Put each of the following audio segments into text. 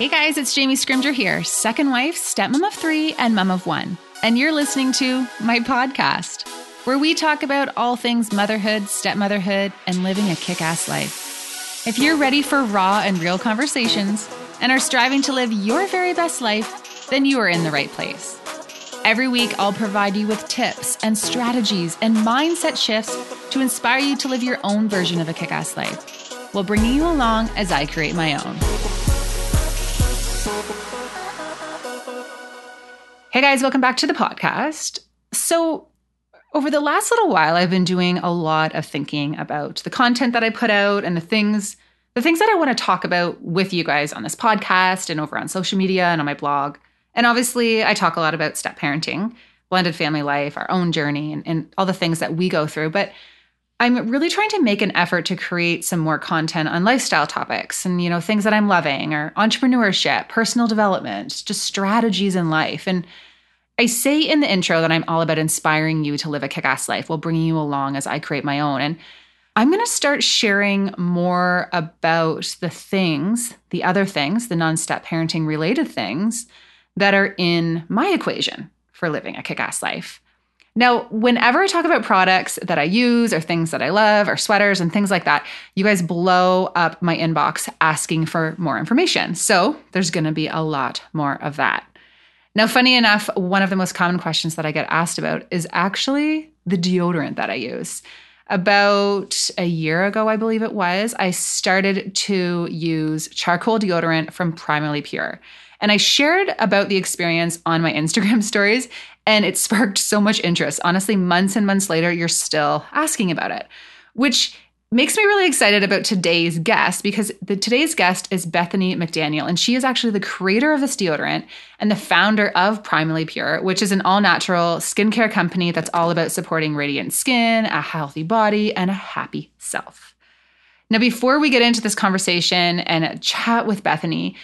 Hey guys, it's Jamie Scrimgeour here, second wife, stepmom of three, and mom of one. And you're listening to my podcast, where we talk about all things motherhood, stepmotherhood, and living a kick ass life. If you're ready for raw and real conversations and are striving to live your very best life, then you are in the right place. Every week, I'll provide you with tips and strategies and mindset shifts to inspire you to live your own version of a kick ass life while bringing you along as I create my own. Hey guys, welcome back to the podcast. So, over the last little while, I've been doing a lot of thinking about the content that I put out and the things the things that I want to talk about with you guys on this podcast and over on social media and on my blog. And obviously, I talk a lot about step parenting, blended family life, our own journey, and, and all the things that we go through. But I'm really trying to make an effort to create some more content on lifestyle topics and you know things that I'm loving or entrepreneurship, personal development, just strategies in life. And I say in the intro that I'm all about inspiring you to live a kick-ass life while bringing you along as I create my own. And I'm going to start sharing more about the things, the other things, the non-step parenting related things that are in my equation for living a kick-ass life. Now, whenever I talk about products that I use or things that I love or sweaters and things like that, you guys blow up my inbox asking for more information. So there's going to be a lot more of that. Now, funny enough, one of the most common questions that I get asked about is actually the deodorant that I use. About a year ago, I believe it was, I started to use charcoal deodorant from Primally Pure. And I shared about the experience on my Instagram stories, and it sparked so much interest. Honestly, months and months later, you're still asking about it, which makes me really excited about today's guest because the today's guest is Bethany McDaniel and she is actually the creator of this deodorant and the founder of Primally Pure, which is an all-natural skincare company that's all about supporting radiant skin, a healthy body, and a happy self. Now, before we get into this conversation and chat with Bethany,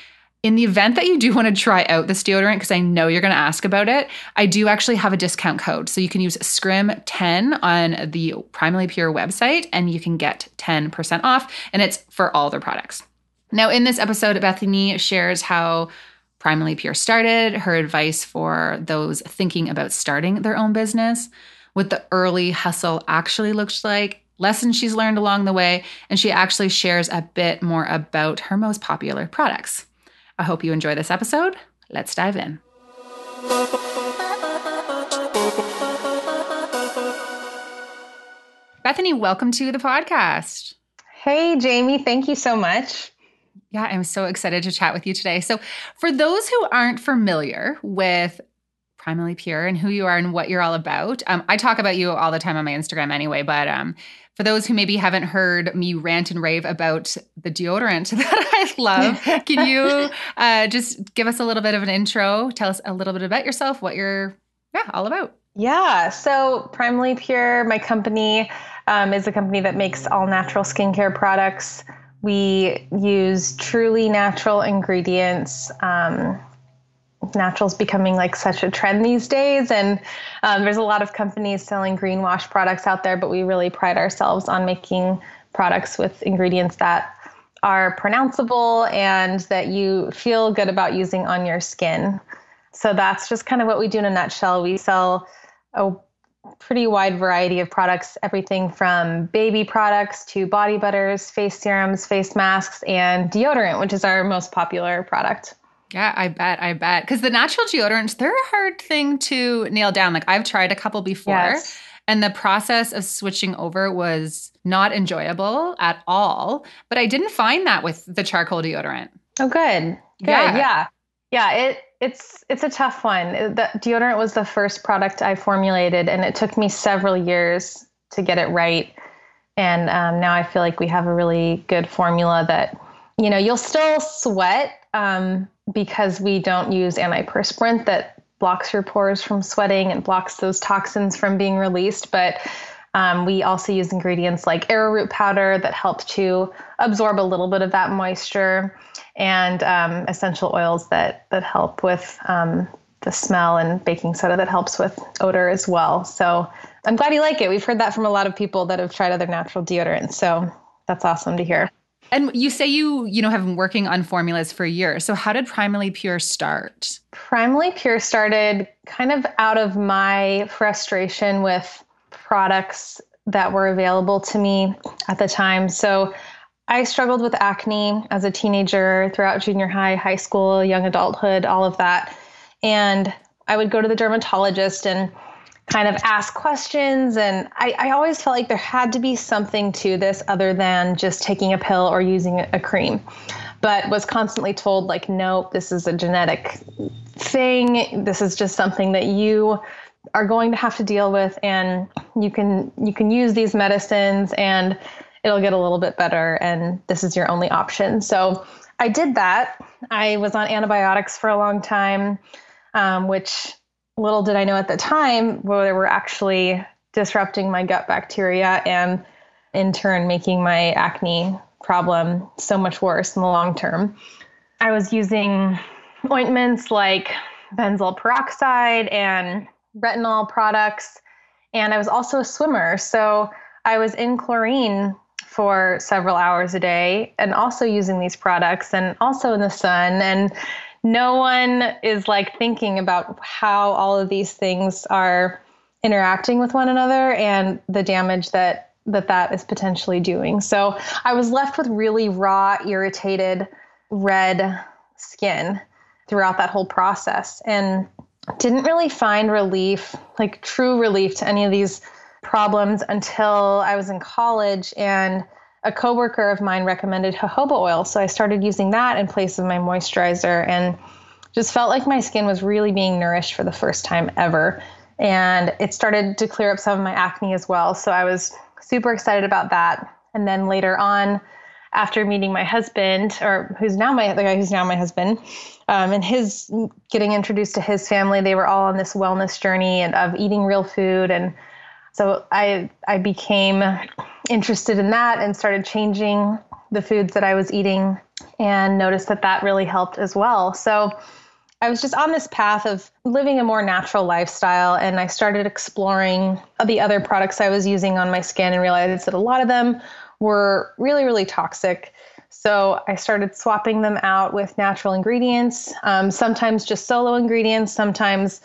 in the event that you do want to try out this deodorant, because I know you're going to ask about it, I do actually have a discount code. So you can use SCRIM10 on the Primally Pure website and you can get 10% off, and it's for all their products. Now, in this episode, Bethany shares how Primally Pure started, her advice for those thinking about starting their own business, what the early hustle actually looked like, lessons she's learned along the way, and she actually shares a bit more about her most popular products. I hope you enjoy this episode. Let's dive in. Bethany, welcome to the podcast. Hey, Jamie, thank you so much. Yeah, I'm so excited to chat with you today. So, for those who aren't familiar with Primally Pure and who you are and what you're all about, um, I talk about you all the time on my Instagram anyway, but um, for those who maybe haven't heard me rant and rave about the deodorant that I love, can you uh, just give us a little bit of an intro? Tell us a little bit about yourself, what you're yeah all about. Yeah, so Primally Pure, my company, um, is a company that makes all natural skincare products. We use truly natural ingredients. Um, naturals becoming like such a trend these days. And um, there's a lot of companies selling greenwash products out there but we really pride ourselves on making products with ingredients that are pronounceable and that you feel good about using on your skin. So that's just kind of what we do in a nutshell. We sell a pretty wide variety of products everything from baby products to body butters face serums face masks and deodorant which is our most popular product yeah, I bet. I bet. Because the natural deodorants, they're a hard thing to nail down. Like I've tried a couple before. Yes. And the process of switching over was not enjoyable at all. But I didn't find that with the charcoal deodorant. Oh, good. Good. Yeah. Yeah. yeah it it's it's a tough one. The deodorant was the first product I formulated, and it took me several years to get it right. And um, now I feel like we have a really good formula that you know you'll still sweat um, because we don't use antiperspirant that blocks your pores from sweating and blocks those toxins from being released. But um, we also use ingredients like arrowroot powder that help to absorb a little bit of that moisture, and um, essential oils that that help with um, the smell, and baking soda that helps with odor as well. So I'm glad you like it. We've heard that from a lot of people that have tried other natural deodorants. So that's awesome to hear. And you say you, you know, have been working on formulas for years. So how did Primally Pure start? Primally Pure started kind of out of my frustration with products that were available to me at the time. So I struggled with acne as a teenager throughout junior high, high school, young adulthood, all of that. And I would go to the dermatologist and kind of ask questions. And I, I, always felt like there had to be something to this other than just taking a pill or using a cream. But was constantly told, like, nope, this is a genetic thing. This is just something that you are going to have to deal with and you can you can use these medicines and it'll get a little bit better and this is your only option so i did that i was on antibiotics for a long time um, which little did I know at the time, well, they were actually disrupting my gut bacteria and in turn making my acne problem so much worse in the long term. I was using ointments like benzoyl peroxide and retinol products, and I was also a swimmer. So I was in chlorine for several hours a day and also using these products and also in the sun. And no one is like thinking about how all of these things are interacting with one another and the damage that that that is potentially doing. So I was left with really raw, irritated, red skin throughout that whole process and didn't really find relief, like true relief to any of these problems until I was in college and a coworker of mine recommended jojoba oil, so I started using that in place of my moisturizer and just felt like my skin was really being nourished for the first time ever. And it started to clear up some of my acne as well. So I was super excited about that. And then later on, after meeting my husband, or who's now my the guy who's now my husband, um, and his getting introduced to his family, they were all on this wellness journey and of eating real food and so I I became interested in that and started changing the foods that I was eating and noticed that that really helped as well. So I was just on this path of living a more natural lifestyle and I started exploring the other products I was using on my skin and realized that a lot of them were really really toxic. So I started swapping them out with natural ingredients, um, sometimes just solo ingredients, sometimes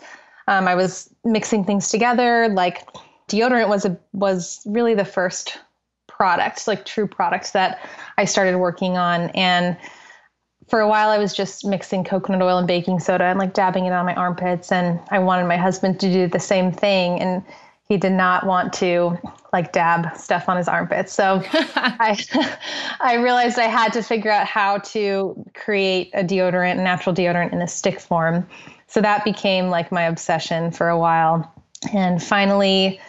um, I was mixing things together like deodorant was a was really the first product, like true product that I started working on. And for a while I was just mixing coconut oil and baking soda and like dabbing it on my armpits and I wanted my husband to do the same thing and he did not want to like dab stuff on his armpits. So I I realized I had to figure out how to create a deodorant, natural deodorant in a stick form. So that became like my obsession for a while. And finally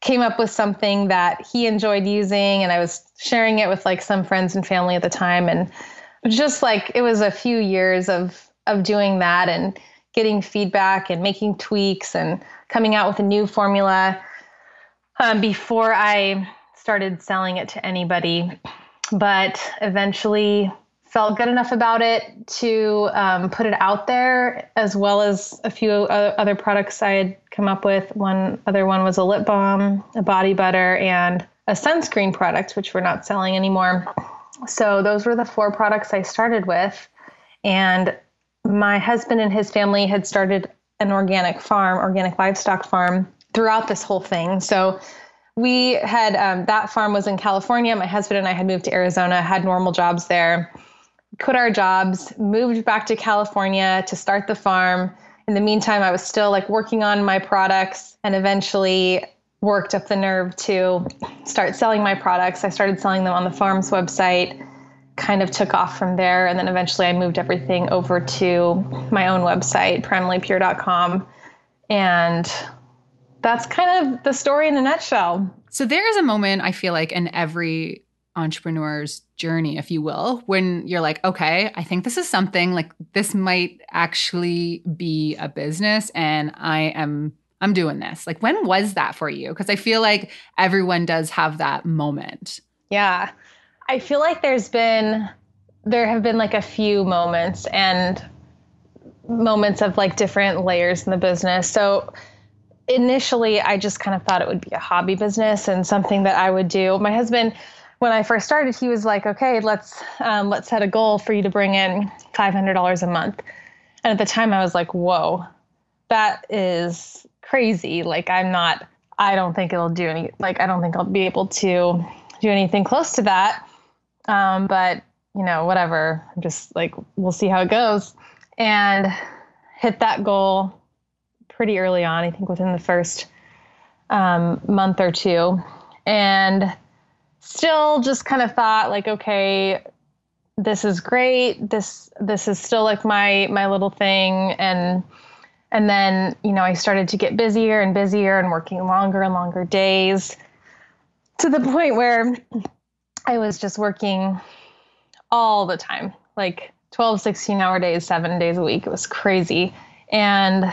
came up with something that he enjoyed using and I was sharing it with like some friends and family at the time and just like it was a few years of of doing that and getting feedback and making tweaks and coming out with a new formula um, before I started selling it to anybody. But eventually felt good enough about it to um, put it out there, as well as a few other products I had come up with. One other one was a lip balm, a body butter, and a sunscreen product, which we're not selling anymore. So those were the four products I started with. And my husband and his family had started an organic farm, organic livestock farm throughout this whole thing. So we had um, that farm was in California. My husband and I had moved to Arizona, had normal jobs there quit our jobs, moved back to California to start the farm. In the meantime, I was still like working on my products and eventually worked up the nerve to start selling my products. I started selling them on the farm's website, kind of took off from there. And then eventually I moved everything over to my own website, primallypure.com. And that's kind of the story in a nutshell. So there is a moment I feel like in every entrepreneur's journey, if you will, when you're like, okay, I think this is something like this might actually be a business and I am I'm doing this. Like when was that for you? Because I feel like everyone does have that moment. Yeah. I feel like there's been there have been like a few moments and moments of like different layers in the business. So initially I just kind of thought it would be a hobby business and something that I would do. My husband when I first started, he was like, "Okay, let's um, let's set a goal for you to bring in five hundred dollars a month." And at the time, I was like, "Whoa, that is crazy! Like, I'm not. I don't think it'll do any. Like, I don't think I'll be able to do anything close to that." Um, but you know, whatever. I'm Just like we'll see how it goes, and hit that goal pretty early on. I think within the first um, month or two, and still just kind of thought like, okay, this is great. This this is still like my my little thing, and and then you know I started to get busier and busier and working longer and longer days to the point where I was just working all the time, like 12, 16 hour days, seven days a week. It was crazy. And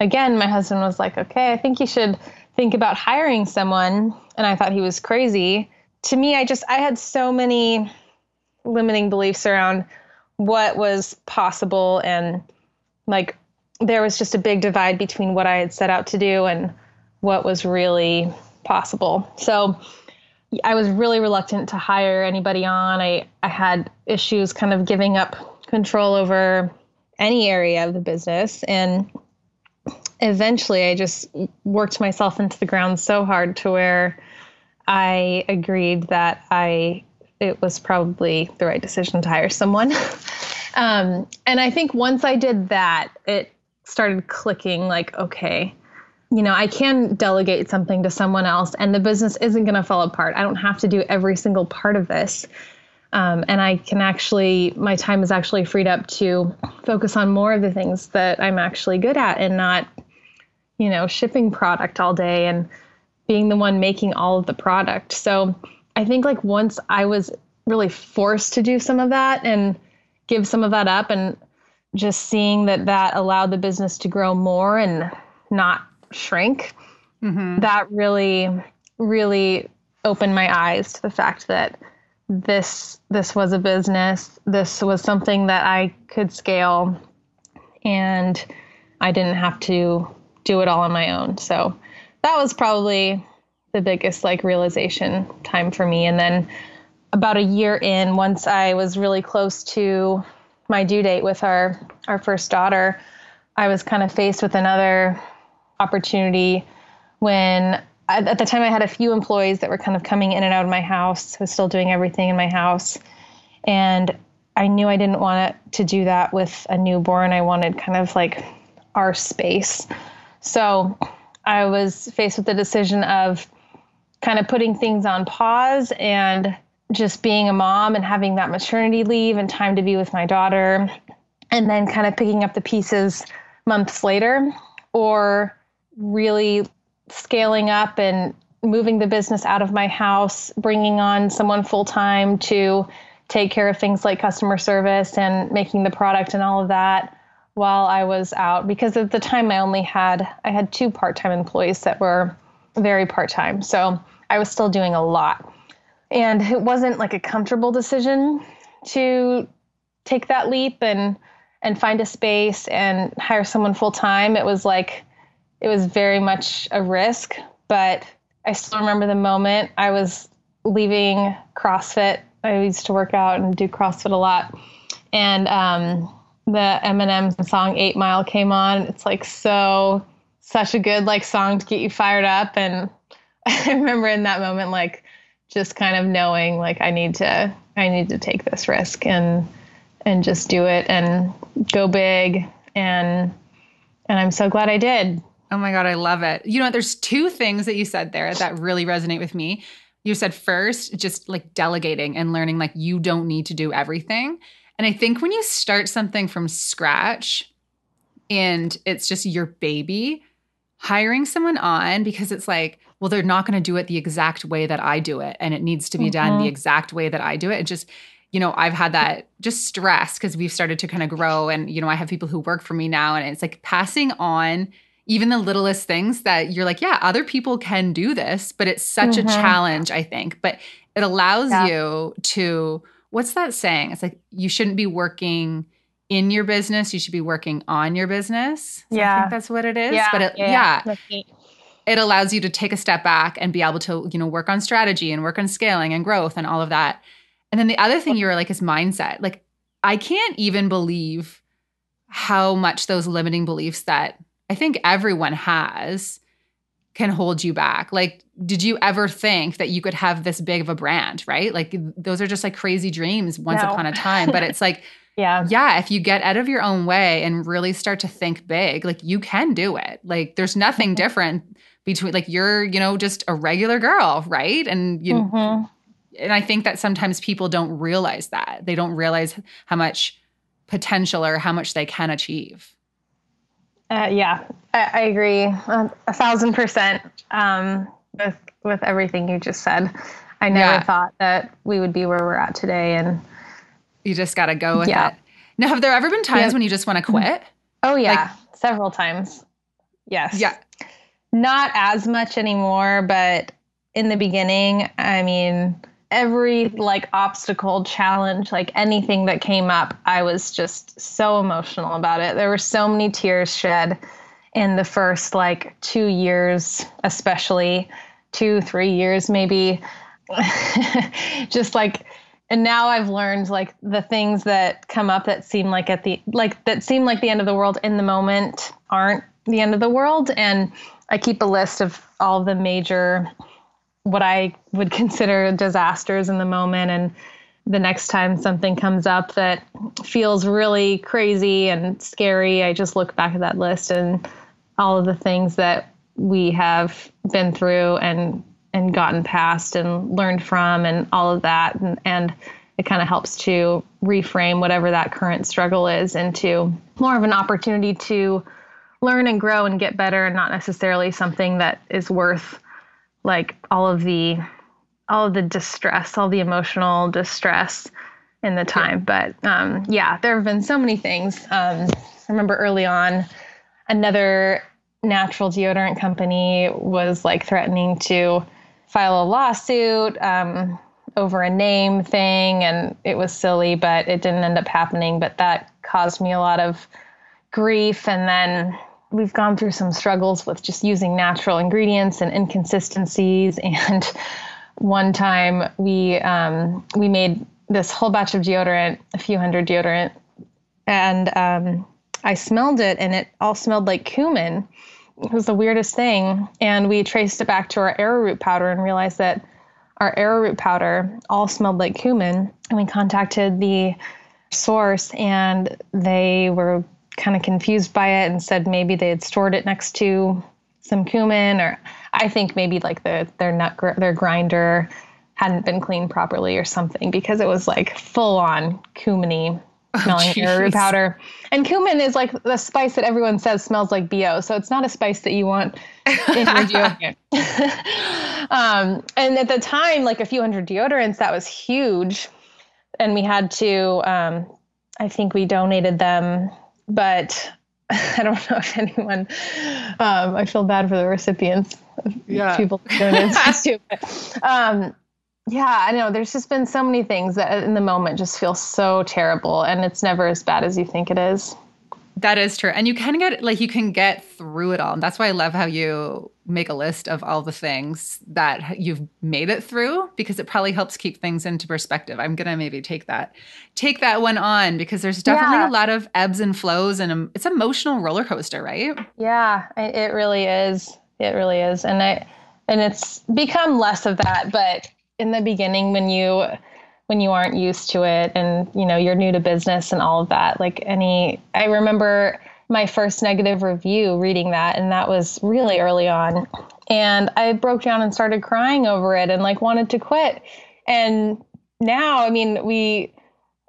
again, my husband was like, okay, I think you should think about hiring someone. And I thought he was crazy. To me, I just, I had so many limiting beliefs around what was possible. And like, there was just a big divide between what I had set out to do and what was really possible. So, I was really reluctant to hire anybody on. I, I had issues kind of giving up control over any area of the business. And eventually I just worked myself into the ground so hard to where I agreed that I it was probably the right decision to hire someone. um, and I think once I did that, it started clicking like, okay, you know, I can delegate something to someone else and the business isn't going to fall apart. I don't have to do every single part of this. Um, and I can actually, my time is actually freed up to focus on more of the things that I'm actually good at and not, you know, shipping product all day and being the one making all of the product. So I think like once I was really forced to do some of that and give some of that up and just seeing that that allowed the business to grow more and not shrink, mm-hmm. that really, really opened my eyes to the fact that this this was a business. This was something that I could scale, and I didn't have to do it all on my own. So that was probably the biggest like realization time for me. And then about a year in, once I was really close to my due date with our our first daughter, I was kind of faced with another opportunity when at the time I had a few employees that were kind of coming in and out of my house. I was still doing everything in my house. And I knew I didn't want to do that with a newborn. I wanted kind of like our space. So I was faced with the decision of kind of putting things on pause and just being a mom and having that maternity leave and time to be with my daughter. And then kind of picking up the pieces months later or really scaling up and moving the business out of my house, bringing on someone full time to take care of things like customer service and making the product and all of that while I was out because at the time I only had I had two part-time employees that were very part-time. So I was still doing a lot. And it wasn't like a comfortable decision to take that leap and and find a space and hire someone full time. It was like it was very much a risk, but I still remember the moment I was leaving CrossFit. I used to work out and do CrossFit a lot, and um, the Eminem song Eight Mile came on. It's like so such a good like song to get you fired up, and I remember in that moment like just kind of knowing like I need to I need to take this risk and and just do it and go big and and I'm so glad I did. Oh my God, I love it. You know, there's two things that you said there that really resonate with me. You said first, just like delegating and learning like you don't need to do everything. And I think when you start something from scratch and it's just your baby, hiring someone on because it's like, well, they're not going to do it the exact way that I do it. And it needs to be mm-hmm. done the exact way that I do it. It just, you know, I've had that just stress because we've started to kind of grow. And, you know, I have people who work for me now, and it's like passing on even the littlest things that you're like, yeah, other people can do this, but it's such mm-hmm. a challenge, I think. But it allows yeah. you to, what's that saying? It's like you shouldn't be working in your business, you should be working on your business. So yeah. I think that's what it is. Yeah. But it, yeah. yeah. it allows you to take a step back and be able to, you know, work on strategy and work on scaling and growth and all of that. And then the other thing you were like is mindset. Like I can't even believe how much those limiting beliefs that I think everyone has can hold you back. Like, did you ever think that you could have this big of a brand, right? Like, those are just like crazy dreams once no. upon a time. But it's like, yeah. Yeah. If you get out of your own way and really start to think big, like, you can do it. Like, there's nothing mm-hmm. different between, like, you're, you know, just a regular girl, right? And you, mm-hmm. and I think that sometimes people don't realize that. They don't realize how much potential or how much they can achieve. Uh, yeah, I, I agree a, a, thousand percent um, with with everything you just said. I never yeah. thought that we would be where we're at today, and you just got to go with yeah. it. Now, have there ever been times yeah. when you just want to quit? Mm-hmm. Oh yeah, like, several times. Yes. Yeah. Not as much anymore, but in the beginning, I mean, every like obstacle challenge like anything that came up i was just so emotional about it there were so many tears shed in the first like two years especially two three years maybe just like and now i've learned like the things that come up that seem like at the like that seem like the end of the world in the moment aren't the end of the world and i keep a list of all the major what I would consider disasters in the moment. And the next time something comes up that feels really crazy and scary, I just look back at that list and all of the things that we have been through and and gotten past and learned from and all of that and, and it kind of helps to reframe whatever that current struggle is into more of an opportunity to learn and grow and get better and not necessarily something that is worth like all of the all of the distress, all the emotional distress in the time. Yeah. But um, yeah, there have been so many things. Um, I remember early on, another natural deodorant company was like threatening to file a lawsuit um, over a name thing, and it was silly, but it didn't end up happening. But that caused me a lot of grief, and then we've gone through some struggles with just using natural ingredients and inconsistencies. And one time we um, we made this whole batch of deodorant, a few hundred deodorant, and um, I smelled it, and it all smelled like cumin. It was the weirdest thing. And we traced it back to our arrowroot powder and realized that our arrowroot powder all smelled like cumin. And we contacted the source, and they were kind of confused by it and said maybe they had stored it next to some cumin or I think maybe like the their nut gr- their grinder hadn't been cleaned properly or something because it was like full on cuminy smelling oh, powder. And cumin is like the spice that everyone says smells like BO. So it's not a spice that you want in your deodorant. um, and at the time, like a few hundred deodorants, that was huge. And we had to, um, I think we donated them but I don't know if anyone. Um, I feel bad for the recipients. Yeah, people doing too. But, um, yeah, I know. There's just been so many things that uh, in the moment just feel so terrible, and it's never as bad as you think it is. That is true. And you can get like you can get through it all. And that's why I love how you make a list of all the things that you've made it through because it probably helps keep things into perspective. I'm going to maybe take that take that one on because there's definitely yeah. a lot of ebbs and flows and um, it's emotional roller coaster, right? Yeah, it really is. It really is. And I and it's become less of that, but in the beginning when you when you aren't used to it and you know you're new to business and all of that like any i remember my first negative review reading that and that was really early on. And i broke down and started crying over it and like wanted to quit. And now i mean we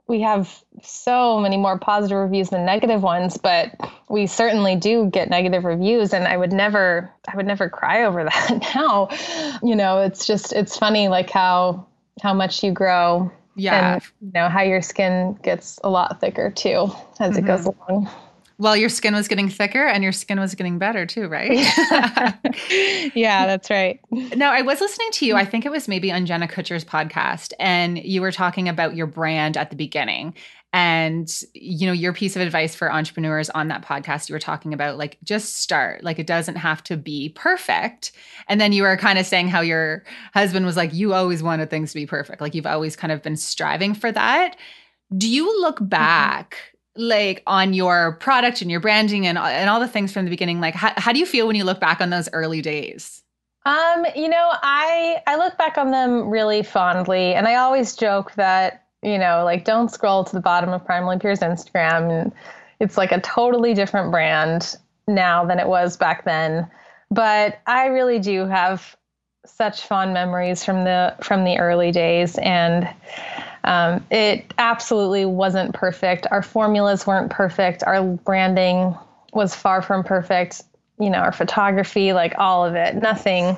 we have so many more positive reviews than negative ones but we certainly do get negative reviews and i would never i would never cry over that now you know it's just it's funny like how how much you grow yeah and you know how your skin gets a lot thicker too as mm-hmm. it goes mm-hmm. along well your skin was getting thicker and your skin was getting better too right? Yeah. That's right. Now i was listening to you. I think it was maybe on jenna kutcher's podcast and you were talking about your brand at the beginning. And you know your piece of advice for entrepreneurs on that podcast you were talking about like just start. Like it doesn't have to be perfect. And then you were kind of saying how your husband was like you always wanted things to be perfect. Like you've always kind of been striving for that. Do you look mm-hmm. back mm-hmm. Like on your product and your branding and, and all the things from the beginning like how, how do you feel when you look back on those early days um you know i i look back on them really fondly and i always joke that you know, like don't scroll to the bottom of Primally Pure's Instagram. And it's like a totally different brand now than it was back then. But I really do have such fond memories from the from the early days and um, it absolutely wasn't perfect. Our formulas weren't perfect. Our branding was far from perfect. You know our photography like all of it. Nothing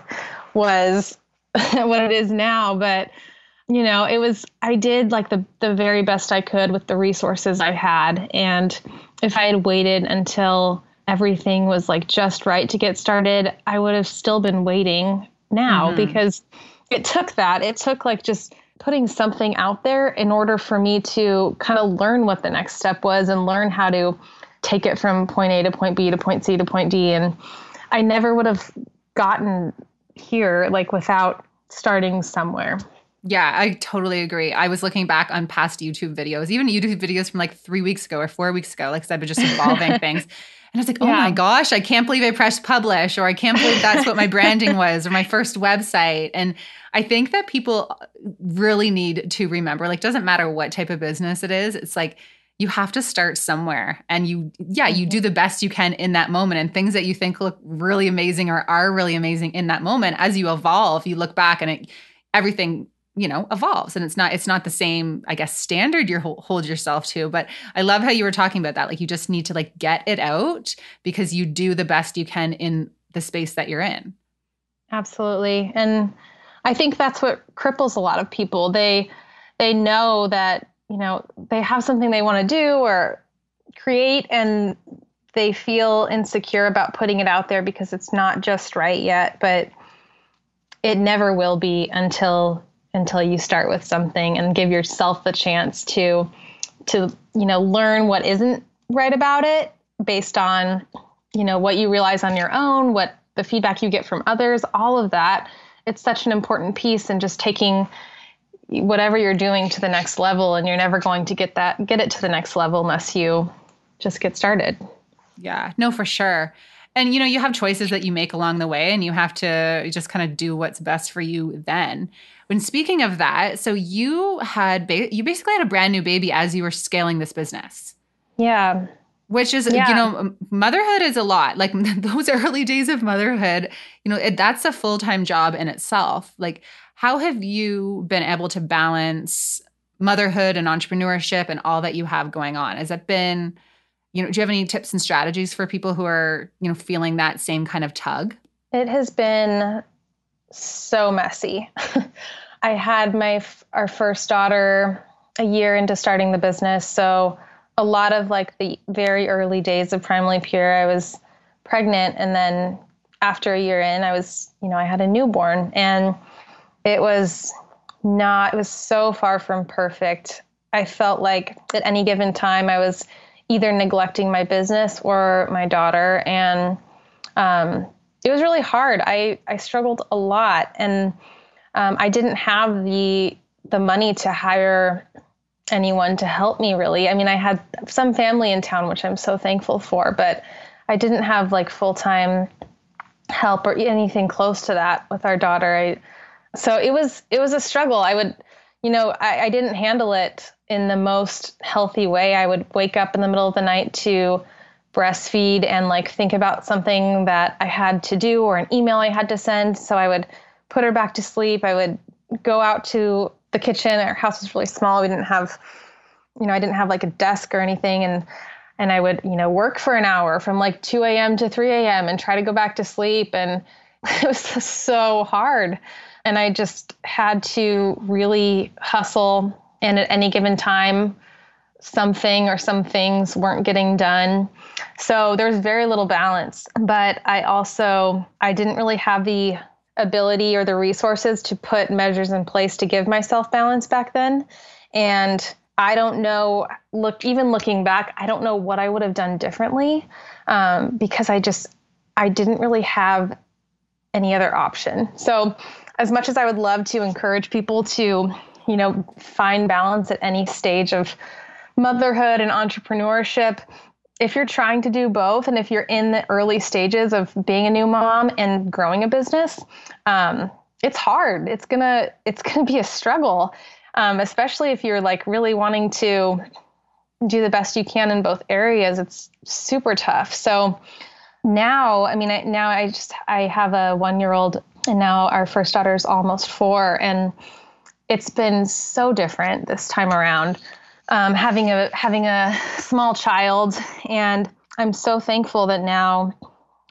was what it is now but you know, it was I did like the the very best I could with the resources I had. And if I had waited until everything was like just right to get started, I would have still been waiting now mm-hmm. because it took that. It took like just putting something out there in order for me to kind of learn what the next step was and learn how to take it from point A to point B to point C to point D and I never would have gotten here like without starting somewhere. Yeah, I totally agree. I was looking back on past YouTube videos, even YouTube videos from like three weeks ago or four weeks ago, like I said, but just evolving things. And I was like, oh yeah. my gosh, I can't believe I pressed publish, or I can't believe that's what my branding was, or my first website. And I think that people really need to remember like, doesn't matter what type of business it is, it's like, you have to start somewhere and you yeah you do mm-hmm. the best you can in that moment and things that you think look really amazing or are really amazing in that moment as you evolve you look back and it everything you know evolves. And it's not it's not the same i guess standard you hold yourself to but i love how you were talking about that. Like you just need to like get it out because you do the best you can in the space that you're in. Absolutely. And i think that's what cripples a lot of people. They they know that you know they have something they want to do or create and they feel insecure about putting it out there because it's not just right yet but it never will be until until you start with something and give yourself the chance to to you know learn what isn't right about it based on you know what you realize on your own what the feedback you get from others all of that. It's such an important piece and just taking whatever you're doing to the next level and you're never going to get that get it to the next level unless you just get started. Yeah. No for sure and you know you have choices that you make along the way and you have to just kind of do what's best for you then when speaking of that, so you had ba- you basically had a brand new baby as you were scaling this business. Yeah. Which is, yeah. you know, motherhood is a lot. Like those early days of motherhood, you know, it, that's a full time job in itself. Like, how have you been able to balance motherhood and entrepreneurship and all that you have going on? Has it been, you know, do you have any tips and strategies for people who are, you know, feeling that same kind of tug? It has been so messy. I had my our first daughter a year into starting the business, so a lot of like the very early days of Primally Pure, I was pregnant, and then after a year in, I was you know I had a newborn, and it was not it was so far from perfect. I felt like at any given time I was either neglecting my business or my daughter, and um, it was really hard. I, I struggled a lot and um, I didn't have the the money to hire anyone to help me really. I mean, I had some family in town, which I'm so thankful for, but I didn't have like full time help or anything close to that with our daughter. I, so it was it was a struggle. I would, you know, I, I didn't handle it in the most healthy way. I would wake up in the middle of the night to breastfeed and like think about something that I had to do or an email I had to send. So I would put her back to sleep. I would go out to the kitchen. Our house was really small. We didn't have, you know, I didn't have like a desk or anything. And and I would, you know, work for an hour from like 2 a.m. to 3 a.m. and try to go back to sleep. And it was so hard. And I just had to really hustle. And at any given time, something or some things weren't getting done. So there was very little balance. But I also I didn't really have the ability or the resources to put measures in place to give myself balance back then. And I don't know. Look, even looking back, I don't know what I would have done differently um, because I just I didn't really have any other option. So, as much as I would love to encourage people to, you know, find balance at any stage of motherhood and entrepreneurship, if you're trying to do both and if you're in the early stages of being a new mom and growing a business, um, it's hard. It's gonna it's gonna be a struggle, um, especially if you're like really wanting to do the best you can in both areas. It's super tough. So now, I mean, I, now I just I have a one year old, and now our first daughter is almost four, and it's been so different this time around. Um, having a having a small child, and I'm so thankful that now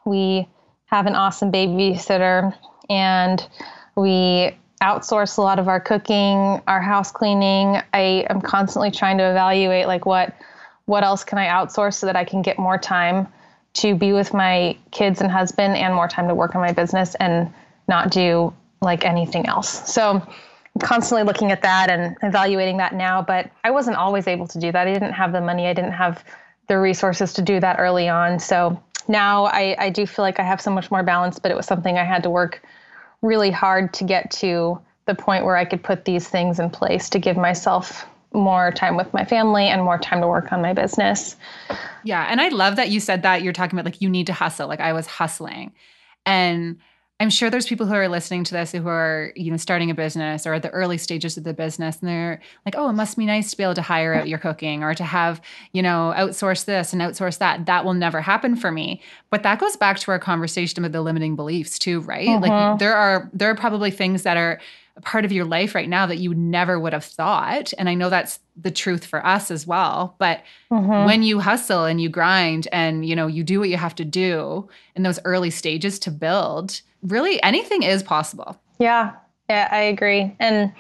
we have an awesome babysitter and we outsource a lot of our cooking, our house cleaning. I am constantly trying to evaluate like what what else can I outsource so that I can get more time to be with my kids and husband and more time to work on my business and not do like anything else. So I'm constantly looking at that and evaluating that now, but I wasn't always able to do that. I didn't have the money, I didn't have the resources to do that early on. So now I, I do feel like I have so much more balance, but it was something I had to work really hard to get to the point where I could put these things in place to give myself more time with my family and more time to work on my business. Yeah. And I love that you said that you're talking about like you need to hustle. Like I was hustling. And I'm sure there's people who are listening to this who are, you know, starting a business or at the early stages of the business and they're like, "Oh, it must be nice to be able to hire out your cooking or to have, you know, outsource this and outsource that." That will never happen for me. But that goes back to our conversation about the limiting beliefs too, right? Mm-hmm. Like there are there are probably things that are a part of your life right now that you never would have thought. And I know that's the truth for us as well. But mm-hmm. when you hustle and you grind and you know you do what you have to do in those early stages to build, really anything is possible. Yeah, yeah, I agree. And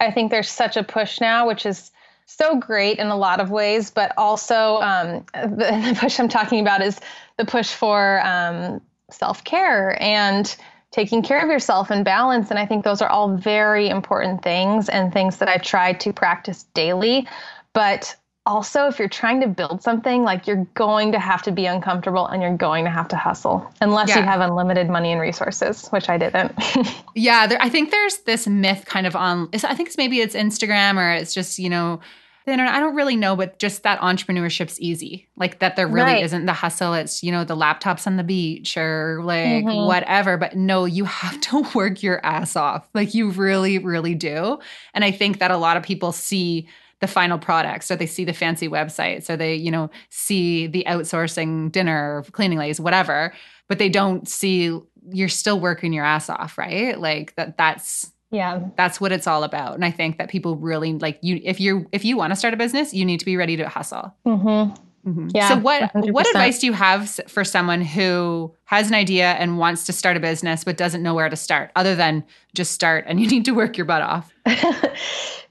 I think there's such a push now, which is so great in a lot of ways, but also um, the, the, push I'm talking about is the push for um, self care and taking care of yourself and balance. And I think those are all very important things and things that I try to practice daily. But also if you're trying to build something like you're going to have to be uncomfortable and you're going to have to hustle unless yeah. you have unlimited money and resources which i didn't yeah there, i think there's this myth kind of on i think it's maybe it's instagram or it's just you know the internet i don't really know but just that entrepreneurship's easy like that there really right. isn't the hustle it's you know the laptops on the beach or like mm-hmm. whatever but no you have to work your ass off like you really really do and i think that a lot of people see the final product. So they see the fancy website. So they, you know, see the outsourcing dinner, cleaning ladies, whatever, but they don't see you're still working your ass off, right? Like that that's yeah that's what it's all about and i think that people really like you if you're if you want to start a business you need to be ready to hustle mm-hmm. Mm-hmm. Yeah, so what 100%. what advice do you have for someone who has an idea and wants to start a business but doesn't know where to start other than just start and you need to work your butt off?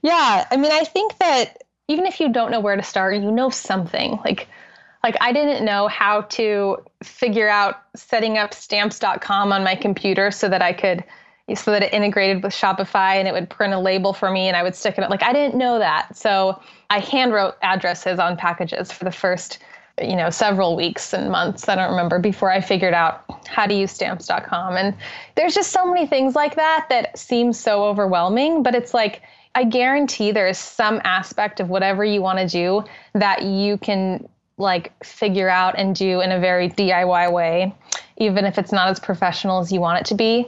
yeah, I mean I think that even if you don't know where to start, you know something. Like like I didn't know how to figure out setting up stamps.com on my computer so that I could so that it integrated with Shopify and it would print a label for me and I would stick it up. Like I didn't know that. So I hand wrote addresses on packages for the first, you know, several weeks and months. I don't remember before I figured out how to use stamps.com. And there's just so many things like that that seem so overwhelming, but it's like I guarantee there is some aspect of whatever you want to do that you can like figure out and do in a very DIY way, even if it's not as professional as you want it to be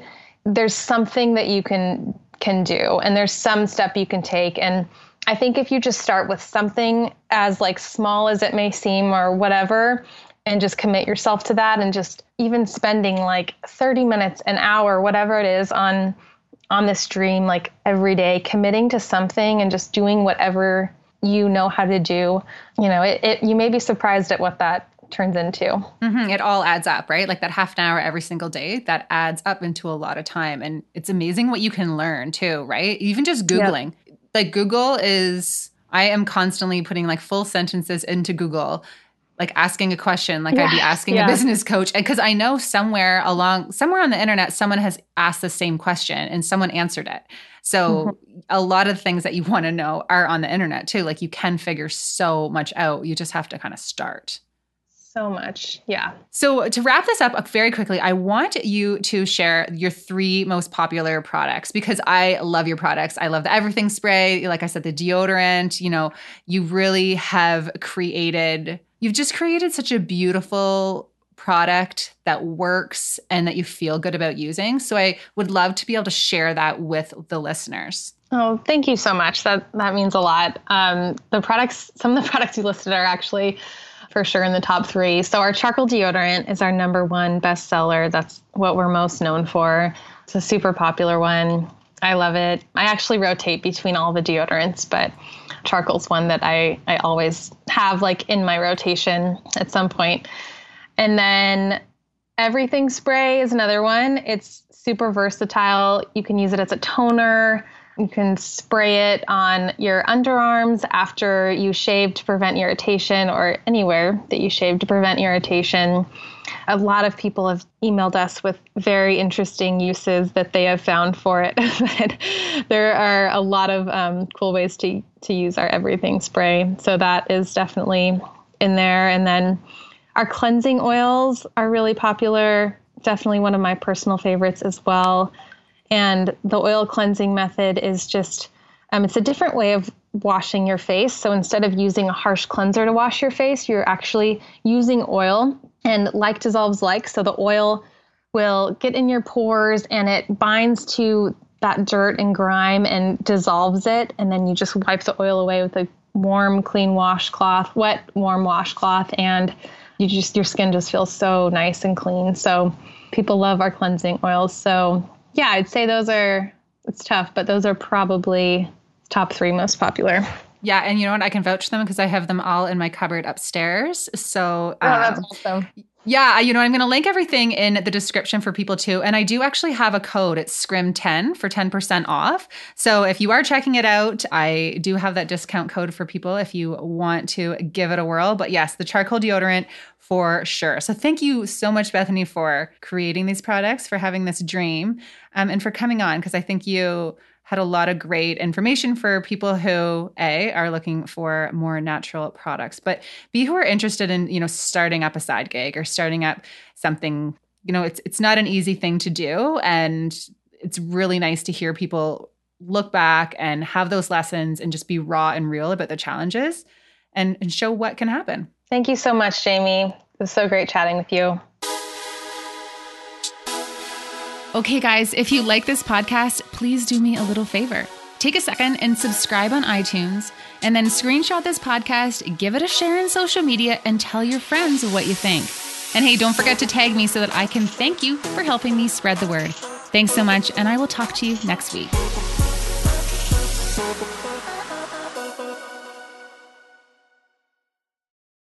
there's something that you can can do and there's some step you can take. And I think if you just start with something as like small as it may seem or whatever and just commit yourself to that and just even spending like 30 minutes an hour whatever it is on on this dream like every day committing to something and just doing whatever you know how to do you know it, it you may be surprised at what that turns into. Mm-hmm. It all adds up, right? Like that half an hour every single day, that adds up into a lot of time. And it's amazing what you can learn too, right? Even just Googling. Yep. Like Google is, I am constantly putting like full sentences into Google like asking a question like yeah, I'd be asking yeah. a business coach And because I know somewhere along somewhere on the internet someone has asked the same question and someone answered it. So mm-hmm. a lot of things that you want to know are on the internet too. Like you can figure so much out. You just have to kind of start. So much. Yeah. So to wrap this up uh, very quickly, I want you to share your three most popular products because I love your products. I love the everything spray, like I said the deodorant, you know, you really have created you've just created such a beautiful product that works and that you feel good about using. So I would love to be able to share that with the listeners. Oh, thank you so much. That that means a lot. Um, the products, some of the products you listed are actually for sure in the top three. So our charcoal deodorant is our number one bestseller. That's what we're most known for. It's a super popular one. I love it. I actually rotate between all the deodorants, but charcoal's one that I, I always have like in my rotation at some point. And then everything spray is another one. It's super versatile. You can use it as a toner. You can spray it on your underarms after you shave to prevent irritation or anywhere that you shave to prevent irritation. A lot of people have emailed us with very interesting uses that they have found for it. there are a lot of um, cool ways to, to use our everything spray. So that is definitely in there. And then our cleansing oils are really popular. Definitely one of my personal favorites as well. And the oil cleansing method is just, um, it's a different way of washing your face. So instead of using a harsh cleanser to wash your face, you're actually using oil and like dissolves like. So the oil will get in your pores and it binds to that dirt and grime and dissolves it. And then you just wipe the oil away with a warm, clean washcloth, wet, warm washcloth. And you just, your skin just feels so nice and clean. So people love our cleansing oils. So yeah, I'd say those are, it's tough, but those are probably top three most popular. Yeah, and you know what? I can vouch them because I have them all in my cupboard upstairs. So, oh, that's um, awesome. Yeah, you know, I'm going to link everything in the description for people too. And I do actually have a code. It's SCRIM10 for 10% off. So if you are checking it out, I do have that discount code for people if you want to give it a whirl. But yes, the charcoal deodorant for sure. So thank you so much, Bethany, for creating these products, for having this dream, um, and for coming on because I think you had a lot of great information for people who a are looking for more natural products but b who are interested in you know starting up a side gig or starting up something. You know it's it's not an easy thing to do and it's really nice to hear people look back and have those lessons and just be raw and real about the challenges and, and show what can happen. Thank you so much jamie. It was so great chatting with you Okay, guys, if you like this podcast, please do me a little favor. Take a second and subscribe on iTunes, and then screenshot this podcast, give it a share in social media, and tell your friends what you think. And hey, don't forget to tag me so that I can thank you for helping me spread the word. Thanks so much, and I will talk to you next week.